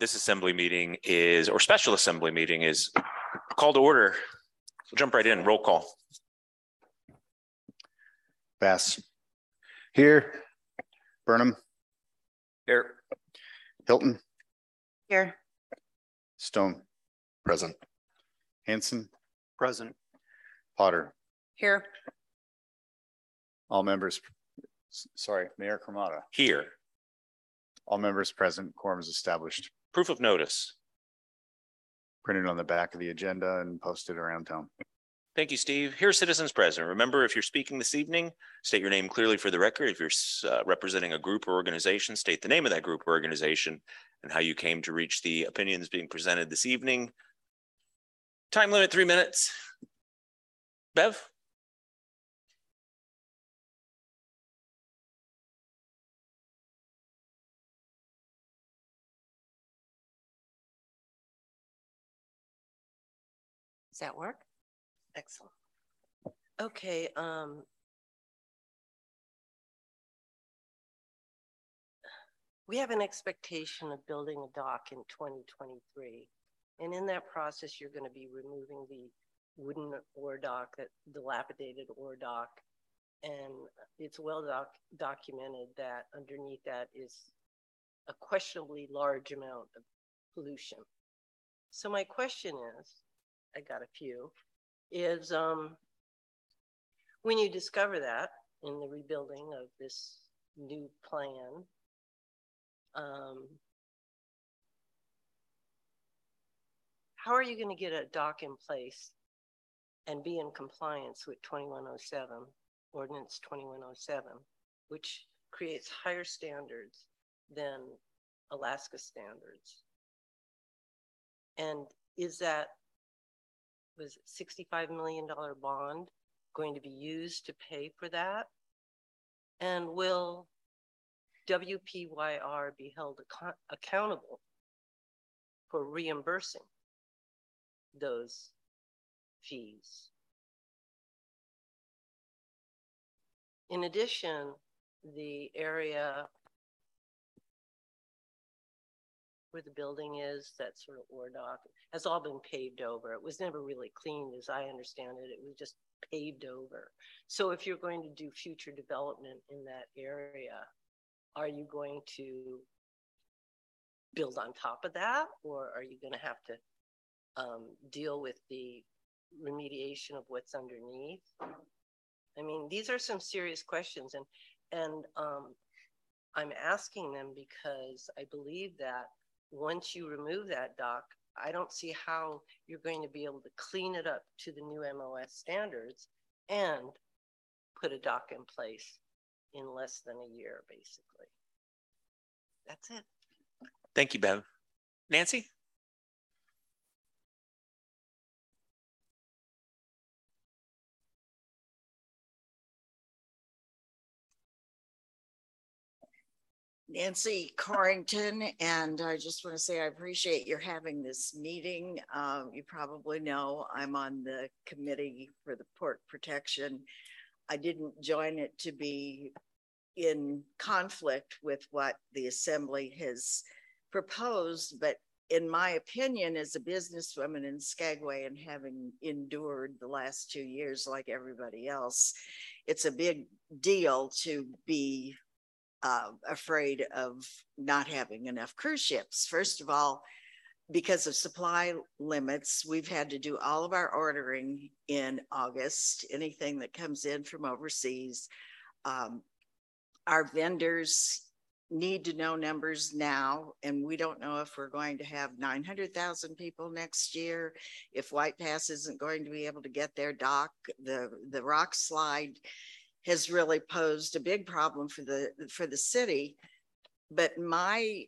This assembly meeting is, or special assembly meeting is called to order. We'll jump right in, roll call. Bass. Here. Burnham, Here. Hilton, Here. Stone. Present. Hanson, Present. Potter, Here. all members, sorry, Mayor Cremata, Here. all members present, quorum is established, Proof of notice. printed on the back of the agenda and posted around town. Thank you, Steve. Here, are citizens present. Remember, if you're speaking this evening, state your name clearly for the record. If you're uh, representing a group or organization, state the name of that group or organization and how you came to reach the opinions being presented this evening. Time limit, three minutes. Bev? Does that work? Excellent. Okay, um. We have an expectation of building a dock in twenty twenty-three. And in that process, you're gonna be removing the wooden ore dock, that dilapidated ore dock. And it's well doc- documented that underneath that is a questionably large amount of pollution. So my question is, I got a few, is um, when you discover that in the rebuilding of this new plan, um, how are you going to get a dock in place and be in compliance with 2107, Ordinance 2107, which creates higher standards than Alaska standards? And is that was $65 million bond going to be used to pay for that? And will WPYR be held ac- accountable for reimbursing those fees? In addition, the area where the building is, that sort of ore dock, has all been paved over. It was never really cleaned, as I understand it. It was just paved over. So if you're going to do future development in that area, are you going to build on top of that? Or are you going to have to um, deal with the remediation of what's underneath? I mean, these are some serious questions and, and um, I'm asking them because I believe that once you remove that dock, I don't see how you're going to be able to clean it up to the new MOS standards and put a dock in place in less than a year, basically. That's it. Thank you, Bev. Nancy? Nancy Carrington, and I just want to say I appreciate your having this meeting. Um, you probably know I'm on the committee for the port protection. I didn't join it to be in conflict with what the assembly has proposed, but in my opinion, as a businesswoman in Skagway and having endured the last two years like everybody else, it's a big deal to be uh, afraid of not having enough cruise ships. First of all, because of supply limits, we've had to do all of our ordering in August, anything that comes in from overseas. Um, our vendors need to know numbers now, and we don't know if we're going to have 900,000 people next year, if White Pass isn't going to be able to get their dock, the, the rock slide has really posed a big problem for the for the city. But my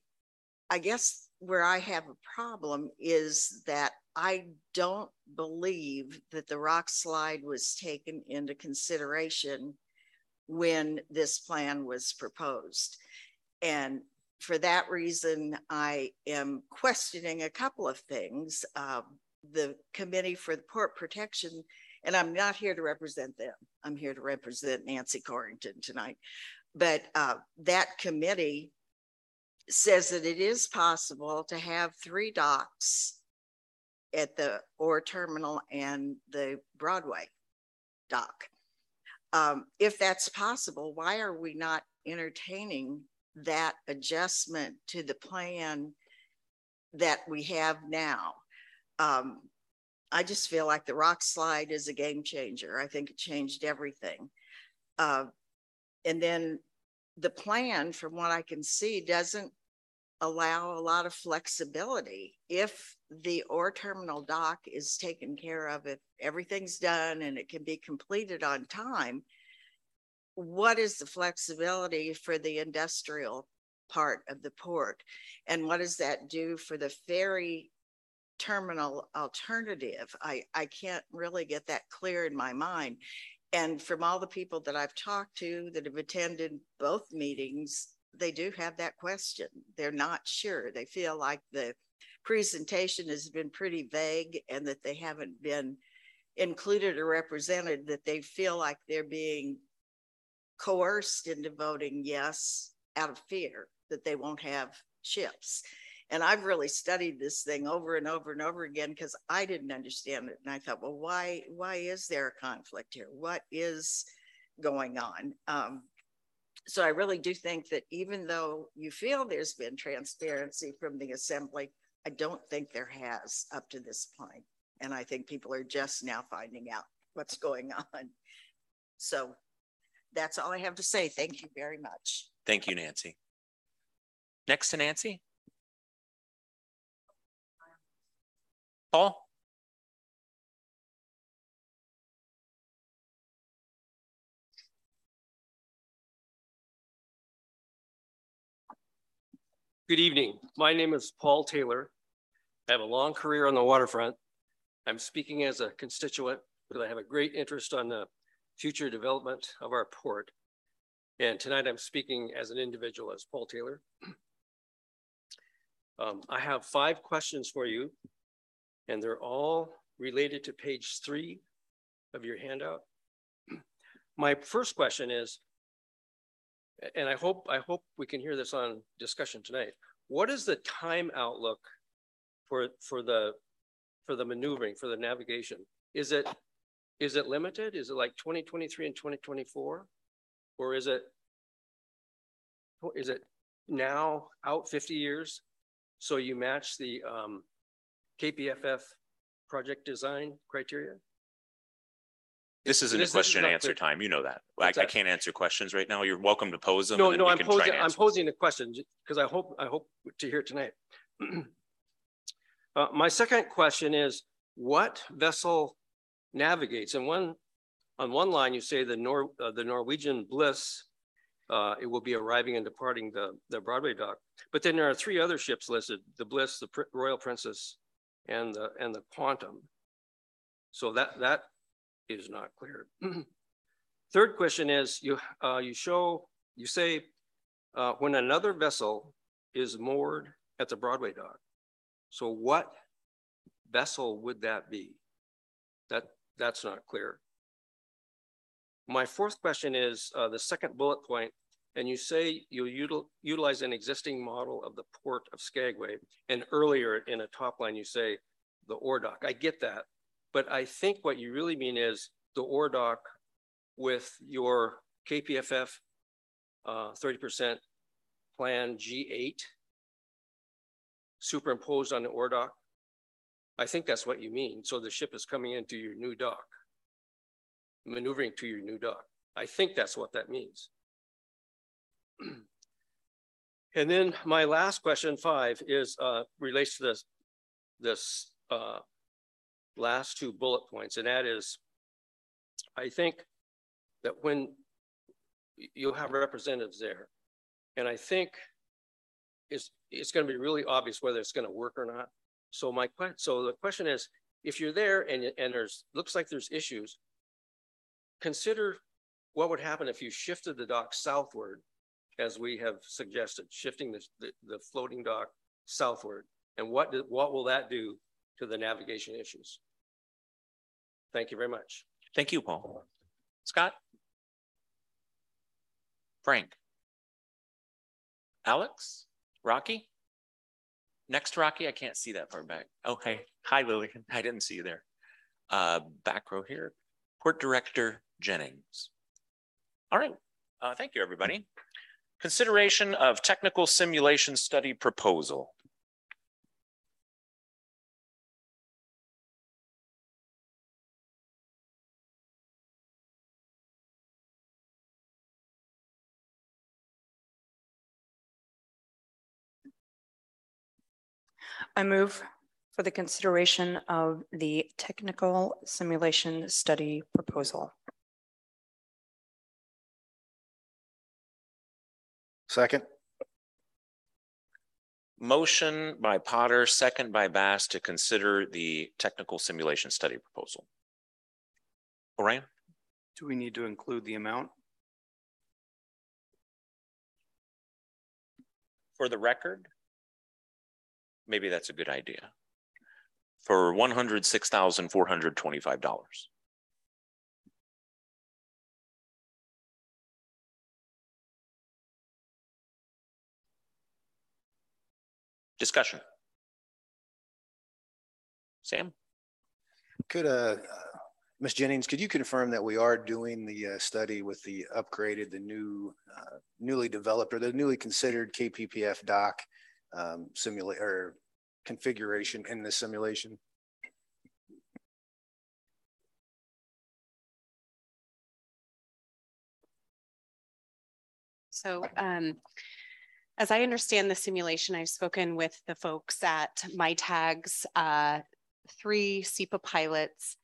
i guess where i have a problem is that i don't believe that the rock slide was taken into consideration when this plan was proposed. And for that reason i am questioning a couple of things. Uh, the committee for the port protection and I'm not here to represent them. I'm here to represent Nancy Carrington tonight. But uh, that committee says that it is possible to have three docks at the ore terminal and the Broadway dock. Um, if that's possible, why are we not entertaining that adjustment to the plan that we have now? Um, I just feel like the rock slide is a game changer. I think it changed everything. Uh, and then the plan, from what I can see, doesn't allow a lot of flexibility. If the ore terminal dock is taken care of, if everything's done and it can be completed on time, what is the flexibility for the industrial part of the port? And what does that do for the ferry terminal alternative? I, I can't really get that clear in my mind. And from all the people that I've talked to that have attended both meetings, they do have that question. They're not sure. They feel like the presentation has been pretty vague and that they haven't been included or represented, that they feel like they're being coerced into voting yes out of fear that they won't have ships. And I've really studied this thing over and over and over again because I didn't understand it. And I thought, well, why why is there a conflict here? What is going on? Um, so I really do think that even though you feel there's been transparency from the assembly, I don't think there has up to this point. And I think people are just now finding out what's going on. So that's all I have to say. Thank you very much. Thank you, Nancy. Next to Nancy. Paul? Good evening. My name is Paul Taylor. I have a long career on the waterfront. I'm speaking as a constituent, but I have a great interest on the future development of our port. And tonight I'm speaking as an individual, as Paul Taylor. Um, I have five questions for you, and they're all related to page three of your handout. My first question is, and I hope I hope we can hear this on discussion tonight. What is the time outlook for for the for the maneuvering for the navigation? Is it is it limited? Is it like 2023 and 2024, or is it is it now out 50 years? So you match the um, KPFF project design criteria? This isn't a This- is question and answer the- time. You know that. I, I can't answer questions right now. You're welcome to pose them. No, no, I'm posing, I'm posing a question because I hope, I hope to hear tonight. Uh, my second question is, what vessel navigates? And one, on one line, you say the Nor, uh, the Norwegian Bliss, uh, it will be arriving and departing the, the Broadway dock. But then there are three other ships listed, the Bliss, the Pr- Royal Princess, and the, and the Quantum. So that, that is not clear. Third question is, you, uh, you show, you say, uh, when another vessel is moored at the Broadway dock. So what vessel would that be? That, that's not clear. My fourth question is uh, the second bullet point, and you say you'll util utilize an existing model of the port of Skagway. And earlier in a top line, you say the ore dock. I get that. But I think what you really mean is the ore dock with your KPFF uh, 30% plan G8 superimposed on the ore dock. I think that's what you mean. So the ship is coming into your new dock, maneuvering to your new dock. I think that's what that means. And then my last question, five, is uh, relates to this, this uh, last two bullet points, and that is, I think that when you'll have representatives there, and I think it's, it's going to be really obvious whether it's going to work or not. So my so the question is, if you're there and, and there's, looks like there's issues, consider what would happen if you shifted the dock southward, as we have suggested, shifting the, the, the floating dock southward. And what, did- what will that do to the navigation issues? Thank you very much. Thank you, Paul. Scott? Frank? Alex? Rocky? Next, Rocky, I can't see that far back. Oh, hey, hi Lillian. I didn't see you there. Uh, back row here, Port Director Jennings. All right, uh, thank you, everybody. Consideration of technical simulation study proposal. I move for the consideration of the technical simulation study proposal. Second. Motion by Potter, second by Bass to consider the technical simulation study proposal. Orion? Do we need to include the amount? For the record, maybe that's a good idea. For $106,425. Discussion. Sam? Could, uh, Ms. Jennings, could you confirm that we are doing the uh, study with the upgraded, the new, uh, newly developed or the newly considered KPFF doc um, simulate or configuration in the simulation? So um, as I understand the simulation, I've spoken with the folks at MITAGS, uh, three SEAPA pilots,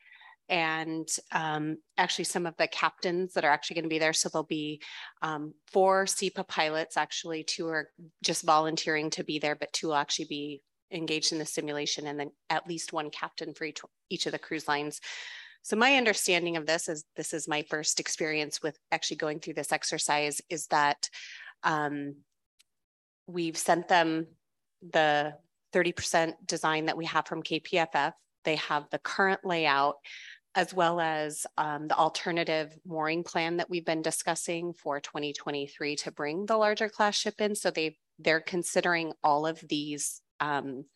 and um, actually some of the captains that are actually going to be there. So there'll be um, four SEAPA pilots, actually, two are just volunteering to be there, but two will actually be engaged in the simulation, and then at least one captain for each, each of the cruise lines. So my understanding of this is this is my first experience with actually going through this exercise is that um, we've sent them the 30% design that we have from KPFF. They have the current layout as well as um, the alternative mooring plan that we've been discussing for 2023 to bring the larger class ship in. So they they're considering all of these um,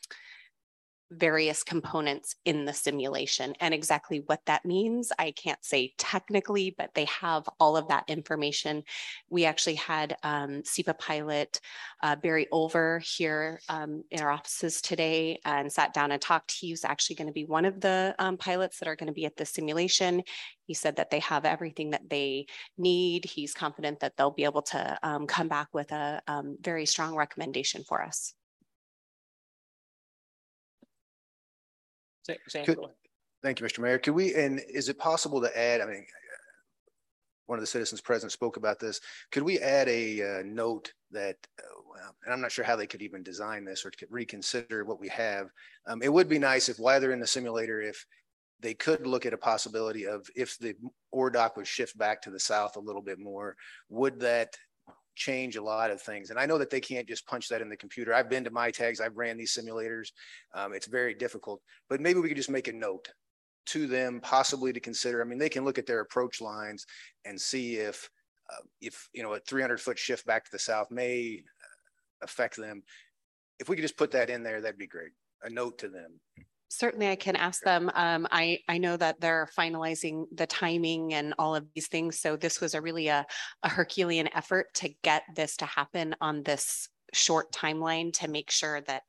various components in the simulation and exactly what that means. I can't say technically but they have all of that information. We actually had um, SEAPA pilot uh, barry olver here um, in our offices today and sat down and talked. He's actually going to be one of the um, pilots that are going to be at the simulation. He said that they have everything that they need. He's confident that they'll be able to um, come back with a um, very strong recommendation for us Could- Thank you, Mr. Mayor. Could we, and is it possible to add, I mean, one of the citizens present spoke about this. Could we add a uh, note that, uh, and I'm not sure how they could even design this or reconsider what we have. Um, it would be nice if while they're in the simulator, if they could look at a possibility of if the ore dock would shift back to the south a little bit more, would that change a lot of things? And I know that they can't just punch that in the computer. I've been to MITAGS, I've ran these simulators. Um, it's very difficult, but maybe we could just make a note to them possibly to consider. I mean, they can look at their approach lines and see if, uh, if, you know, a 300 foot shift back to the south may affect them. If we could just put that in there, that'd be great. A note to them. Certainly, I can ask them. Um, I, I know that they're finalizing the timing and all of these things. So this was a really a, a Herculean effort to get this to happen on this short timeline to make sure that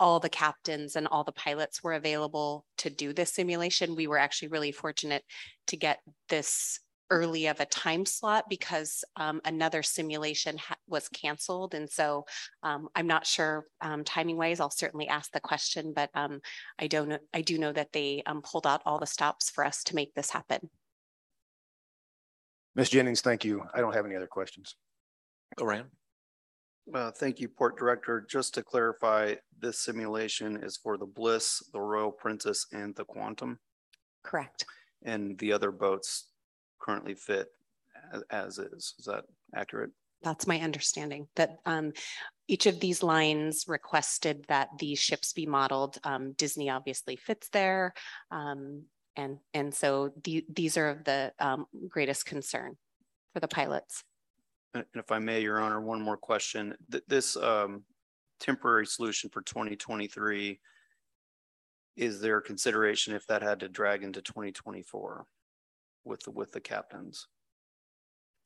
all the captains and all the pilots were available to do this simulation. We were actually really fortunate to get this early of a time slot because um, another simulation ha- was canceled. And so um, I'm not sure um, timing wise, I'll certainly ask the question, but um, I don't I do know that they um, pulled out all the stops for us to make this happen. Ms. Jennings, thank you. I don't have any other questions. Orion? Uh, thank you, Port Director. Just to clarify, this simulation is for the Bliss, the Royal Princess, and the Quantum, Correct. and the other boats currently fit as, as is. Is that accurate? That's my understanding that um, each of these lines requested that these ships be modeled. Um, Disney obviously fits there. Um, and, and so the, these are of the um, greatest concern for the pilots. And if I may, Your Honor, one more question. Th- This, um, temporary solution for twenty twenty-three. Is there consideration if that had to drag into twenty twenty-four with, the with the captains?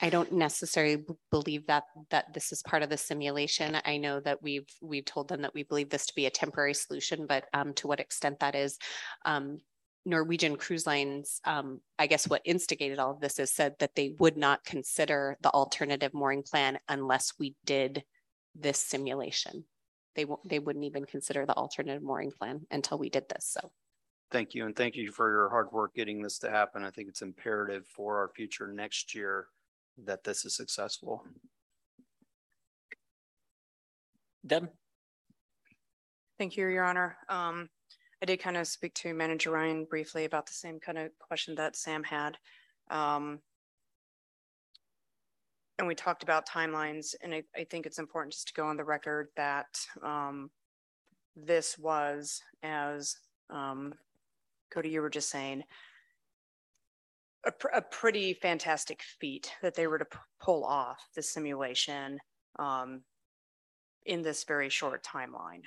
I don't necessarily believe that, that this is part of the simulation. I know that we've, we've told them that we believe this to be a temporary solution, but um, to what extent that is. Um, Norwegian Cruise Lines, um, I guess what instigated all of this is said that they would not consider the alternative mooring plan unless we did this simulation. They won't, they wouldn't even consider the alternative mooring plan until we did this, so. Thank you, and thank you for your hard work getting this to happen. I think it's imperative for our future next year that this is successful. Deb? Thank you, Your Honor. Um, I did kind of speak to Manager Ryan briefly about the same kind of question that Sam had. Um, and we talked about timelines, and I, I think it's important just to go on the record that um, this was, as um, Cody, you were just saying, a, pr- a pretty fantastic feat that they were to p- pull off the simulation um, in this very short timeline.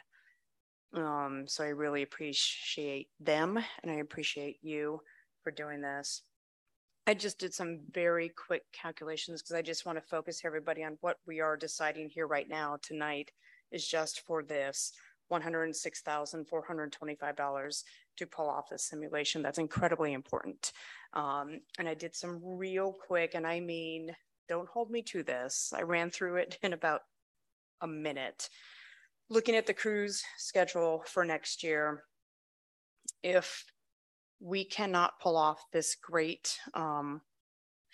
Um, so I really appreciate them and I appreciate you for doing this. I just did some very quick calculations because I just want to focus everybody on what we are deciding here right now tonight is just for this $106,425 to pull off this simulation. That's incredibly important. Um, and I did some real quick, and I mean, don't hold me to this. I ran through it in about a minute looking at the cruise schedule for next year, if we cannot pull off this great um,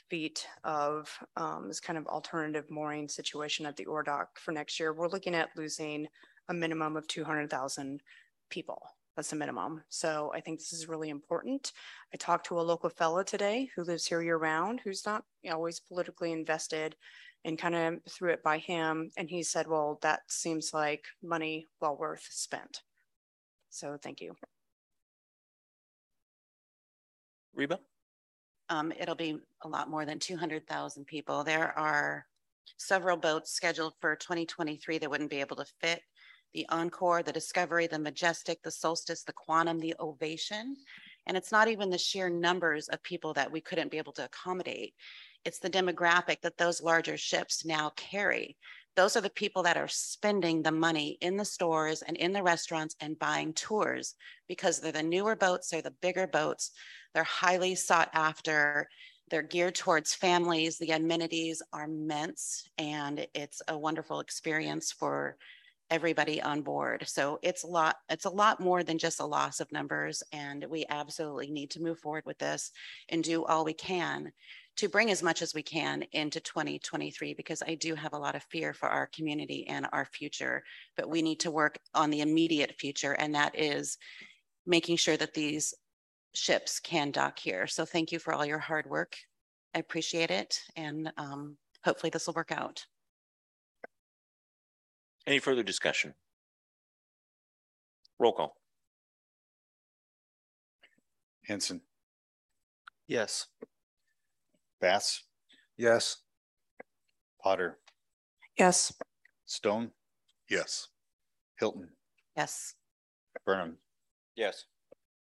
feat of um, this kind of alternative mooring situation at the Ore Dock for next year, we're looking at losing a minimum of 200,000 people. That's a minimum. So I think this is really important. I talked to a local fellow today who lives here year round, who's not always politically invested and kind of threw it by him. And he said, well, that seems like money well worth spent. So thank you. Reba? Um, it'll be a lot more than two hundred thousand people. There are several boats scheduled for twenty twenty-three that wouldn't be able to fit. The Encore, the Discovery, the Majestic, the Solstice, the Quantum, the Ovation. And it's not even the sheer numbers of people that we couldn't be able to accommodate. It's the demographic that those larger ships now carry. Those are the people that are spending the money in the stores and in the restaurants and buying tours because they're the newer boats, they're the bigger boats, they're highly sought after. They're geared towards families. The amenities are immense, and it's a wonderful experience for everybody on board. So it's a lot, it's a lot more than just a loss of numbers. And we absolutely need to move forward with this and do all we can to bring as much as we can into 2023 because I do have a lot of fear for our community and our future. But we need to work on the immediate future, and that is making sure that these ships can dock here. So thank you for all your hard work. I appreciate it, and um, hopefully this will work out. Any further discussion? Roll call. Henson, Yes. Bass, Yes. Potter, Yes. Stone. Yes. Hilton, Yes. Burnham, Yes.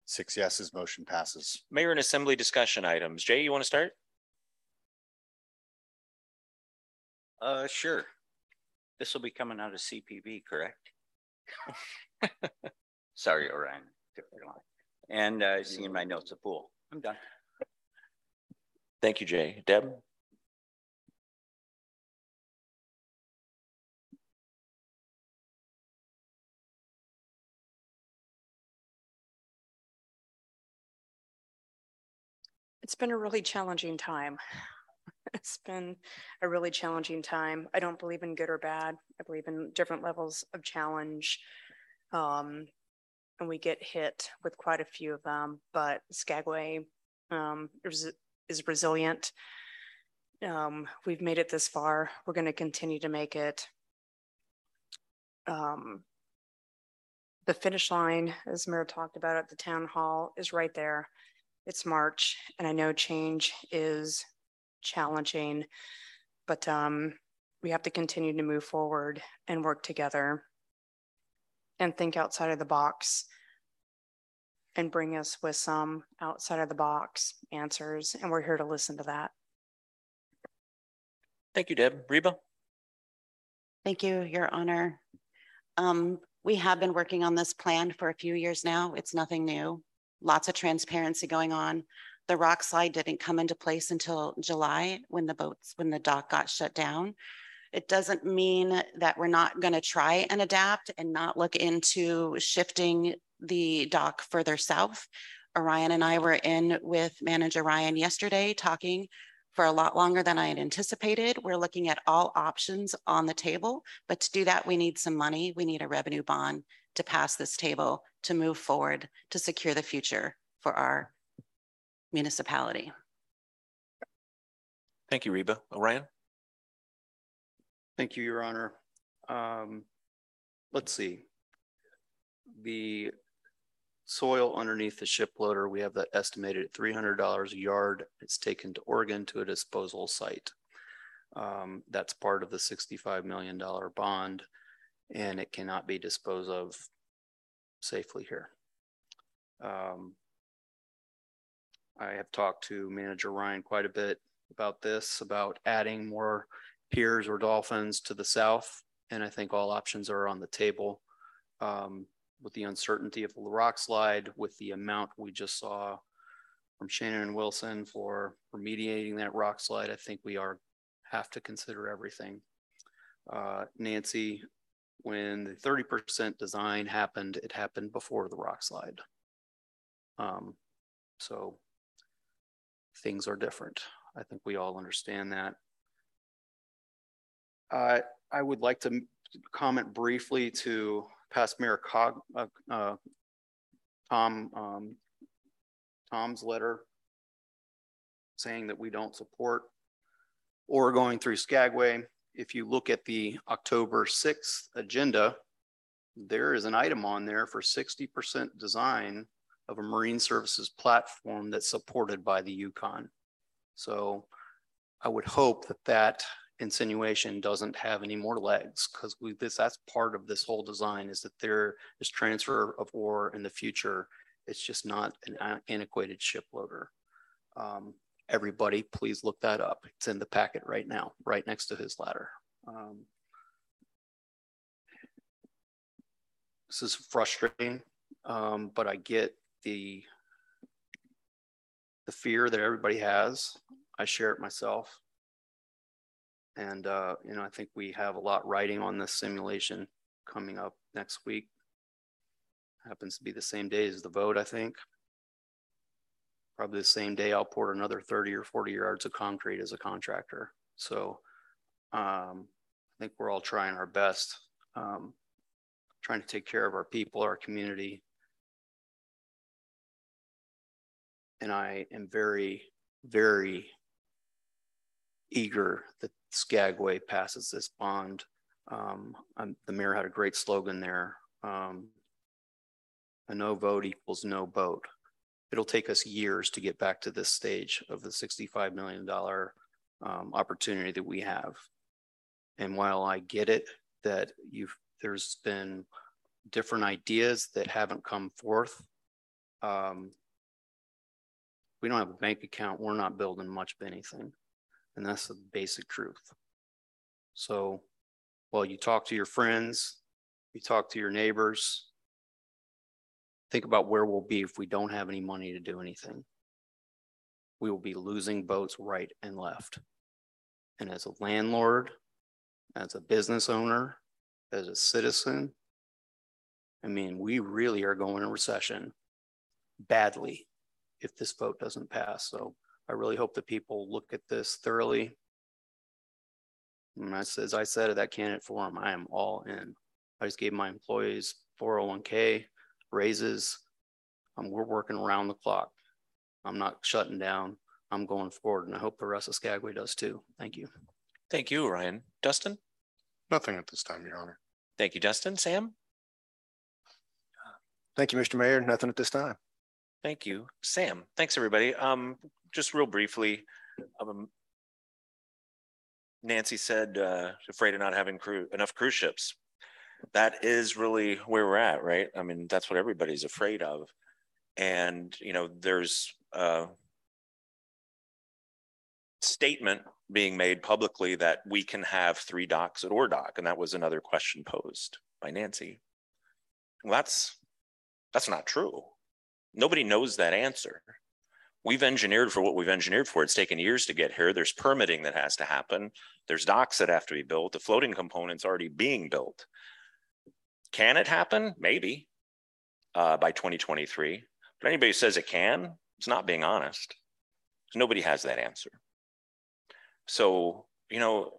six yeses, motion passes. Mayor and Assembly discussion items. Jay, you want to start? Uh, sure. This will be coming out of CPV, correct? Sorry, Orion. took very long. And uh, seeing my notes, a pool. I'm done. Thank you, Jay. Deb? It's been a really challenging time. It's been a really challenging time. I don't believe in good or bad. I believe in different levels of challenge. Um, and we get hit with quite a few of them, but Skagway um, is, is resilient. Um, we've made it this far. We're going to continue to make it. Um, the finish line, as Mayor talked about at the town hall, is right there. It's March, and I know change is challenging, but um, we have to continue to move forward and work together. and think outside of the box and bring us with some outside of the box answers. And we're here to listen to that. Thank you, Deb. Reba? Thank you, Your Honor. Um, we have been working on this plan for a few years now. It's nothing new. Lots of transparency going on. The rock slide didn't come into place until July when the boats, when the dock got shut down. It doesn't mean that we're not going to try and adapt and not look into shifting the dock further south. Orion and I were in with Manager Ryan yesterday talking for a lot longer than I had anticipated. We're looking at all options on the table, but to do that, we need some money. We need a revenue bond to pass this table to move forward to secure the future for our municipality. Thank you, Reba. Orion? Thank you, Your Honor. Um, let's see. The soil underneath the ship loader, we have that estimated at three hundred dollars a yard. It's taken to Oregon to a disposal site. Um, that's part of the sixty-five million dollar bond, and it cannot be disposed of safely here. Um, I have talked to Manager Ryan quite a bit about this, about adding more piers or dolphins to the south, and I think all options are on the table. Um, with the uncertainty of the rock slide, with the amount we just saw from Shannon and Wilson for remediating that rock slide, I think we are have to consider everything. Uh, Nancy, when the 30% design happened, it happened before the rock slide. Um, so things are different. I think we all understand that. Uh, I would like to comment briefly to past Mayor Cog, uh, uh, Tom, um, Tom's letter saying that we don't support or going through Skagway. If you look at the October 6th agenda, there is an item on there for 60% design of a marine services platform that's supported by the Yukon. So I would hope that that insinuation doesn't have any more legs because we this that's part of this whole design is that there is transfer of ore in the future. It's just not an antiquated ship loader. Um, everybody, please look that up. It's in the packet right now, right next to his ladder. Um, this is frustrating, um, but I get the the fear that everybody has. I share it myself. And, uh, you know, I think we have a lot writing on this simulation coming up next week. Happens to be the same day as the vote, I think. Probably the same day I'll pour another 30 or 40 yards of concrete as a contractor. So um, I think we're all trying our best, um, trying to take care of our people, our community. And I am very, very eager that Skagway passes this bond. Um, the mayor had a great slogan there. Um, a no vote equals no boat. It'll take us years to get back to this stage of the $65 million um, opportunity that we have. And while I get it that you've there's been different ideas that haven't come forth, um, we don't have a bank account. We're not building much of anything. And that's the basic truth. So, well, you talk to your friends, you talk to your neighbors, think about where we'll be if we don't have any money to do anything. We will be losing boats right and left. And as a landlord, as a business owner, as a citizen, I mean, we really are going in recession badly if this vote doesn't pass. So I really hope that people look at this thoroughly. And as I said at that candidate forum, I am all in. I just gave my employees 401k raises. Um, we're working around the clock. I'm not shutting down. I'm going forward, and I hope the rest of Skagway does too. Thank you. Thank you, Ryan. Dustin? Nothing at this time, Your Honor. Thank you, Dustin. Sam? Thank you, Mr. Mayor. Nothing at this time. Thank you, Sam. Thanks, everybody. Um, just real briefly, um, Nancy said uh, afraid of not having crew enough cruise ships. that is really where we're at, right? I mean, that's what everybody's afraid of. And, you know, there's a statement being made publicly that we can have three docks at ORDOC, and that was another question posed by Nancy. Well, that's that's not true. Nobody knows that answer. We've engineered for what we've engineered for. It's taken years to get here. There's permitting that has to happen. There's docks that have to be built. The floating component's already being built. Can it happen? Maybe uh, by 2023. But anybody who says it can, it's not being honest. Nobody has that answer. So, you know,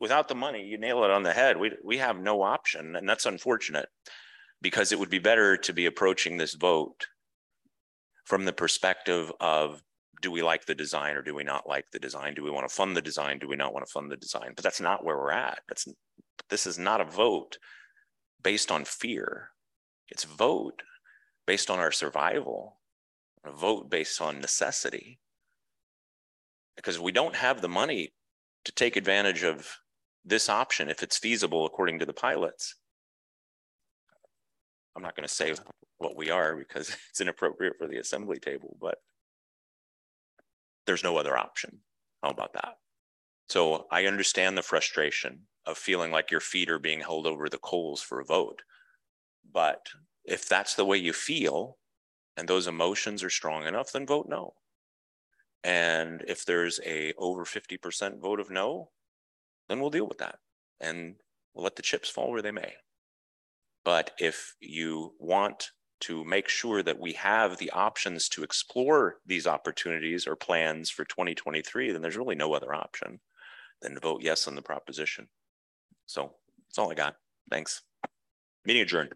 without the money, you nail it on the head. We, we have no option. And that's unfortunate because it would be better to be approaching this vote from the perspective of do we like the design or do we not like the design? Do we want to fund the design? Do we not want to fund the design? But that's not where we're at. That's this is not a vote based on fear. It's vote based on our survival, a vote based on necessity. Because we don't have the money to take advantage of this option if it's feasible according to the pilots. I'm not going to say what we are because it's inappropriate for the assembly table, but there's no other option. How about that? So I understand the frustration of feeling like your feet are being held over the coals for a vote. But if that's the way you feel and those emotions are strong enough, then vote no. And if there's a over 50% vote of no, then we'll deal with that and we'll let the chips fall where they may. But if you want to make sure that we have the options to explore these opportunities or plans for 2023, then there's really no other option than to vote yes on the proposition. So that's all I got. Thanks. Meeting adjourned.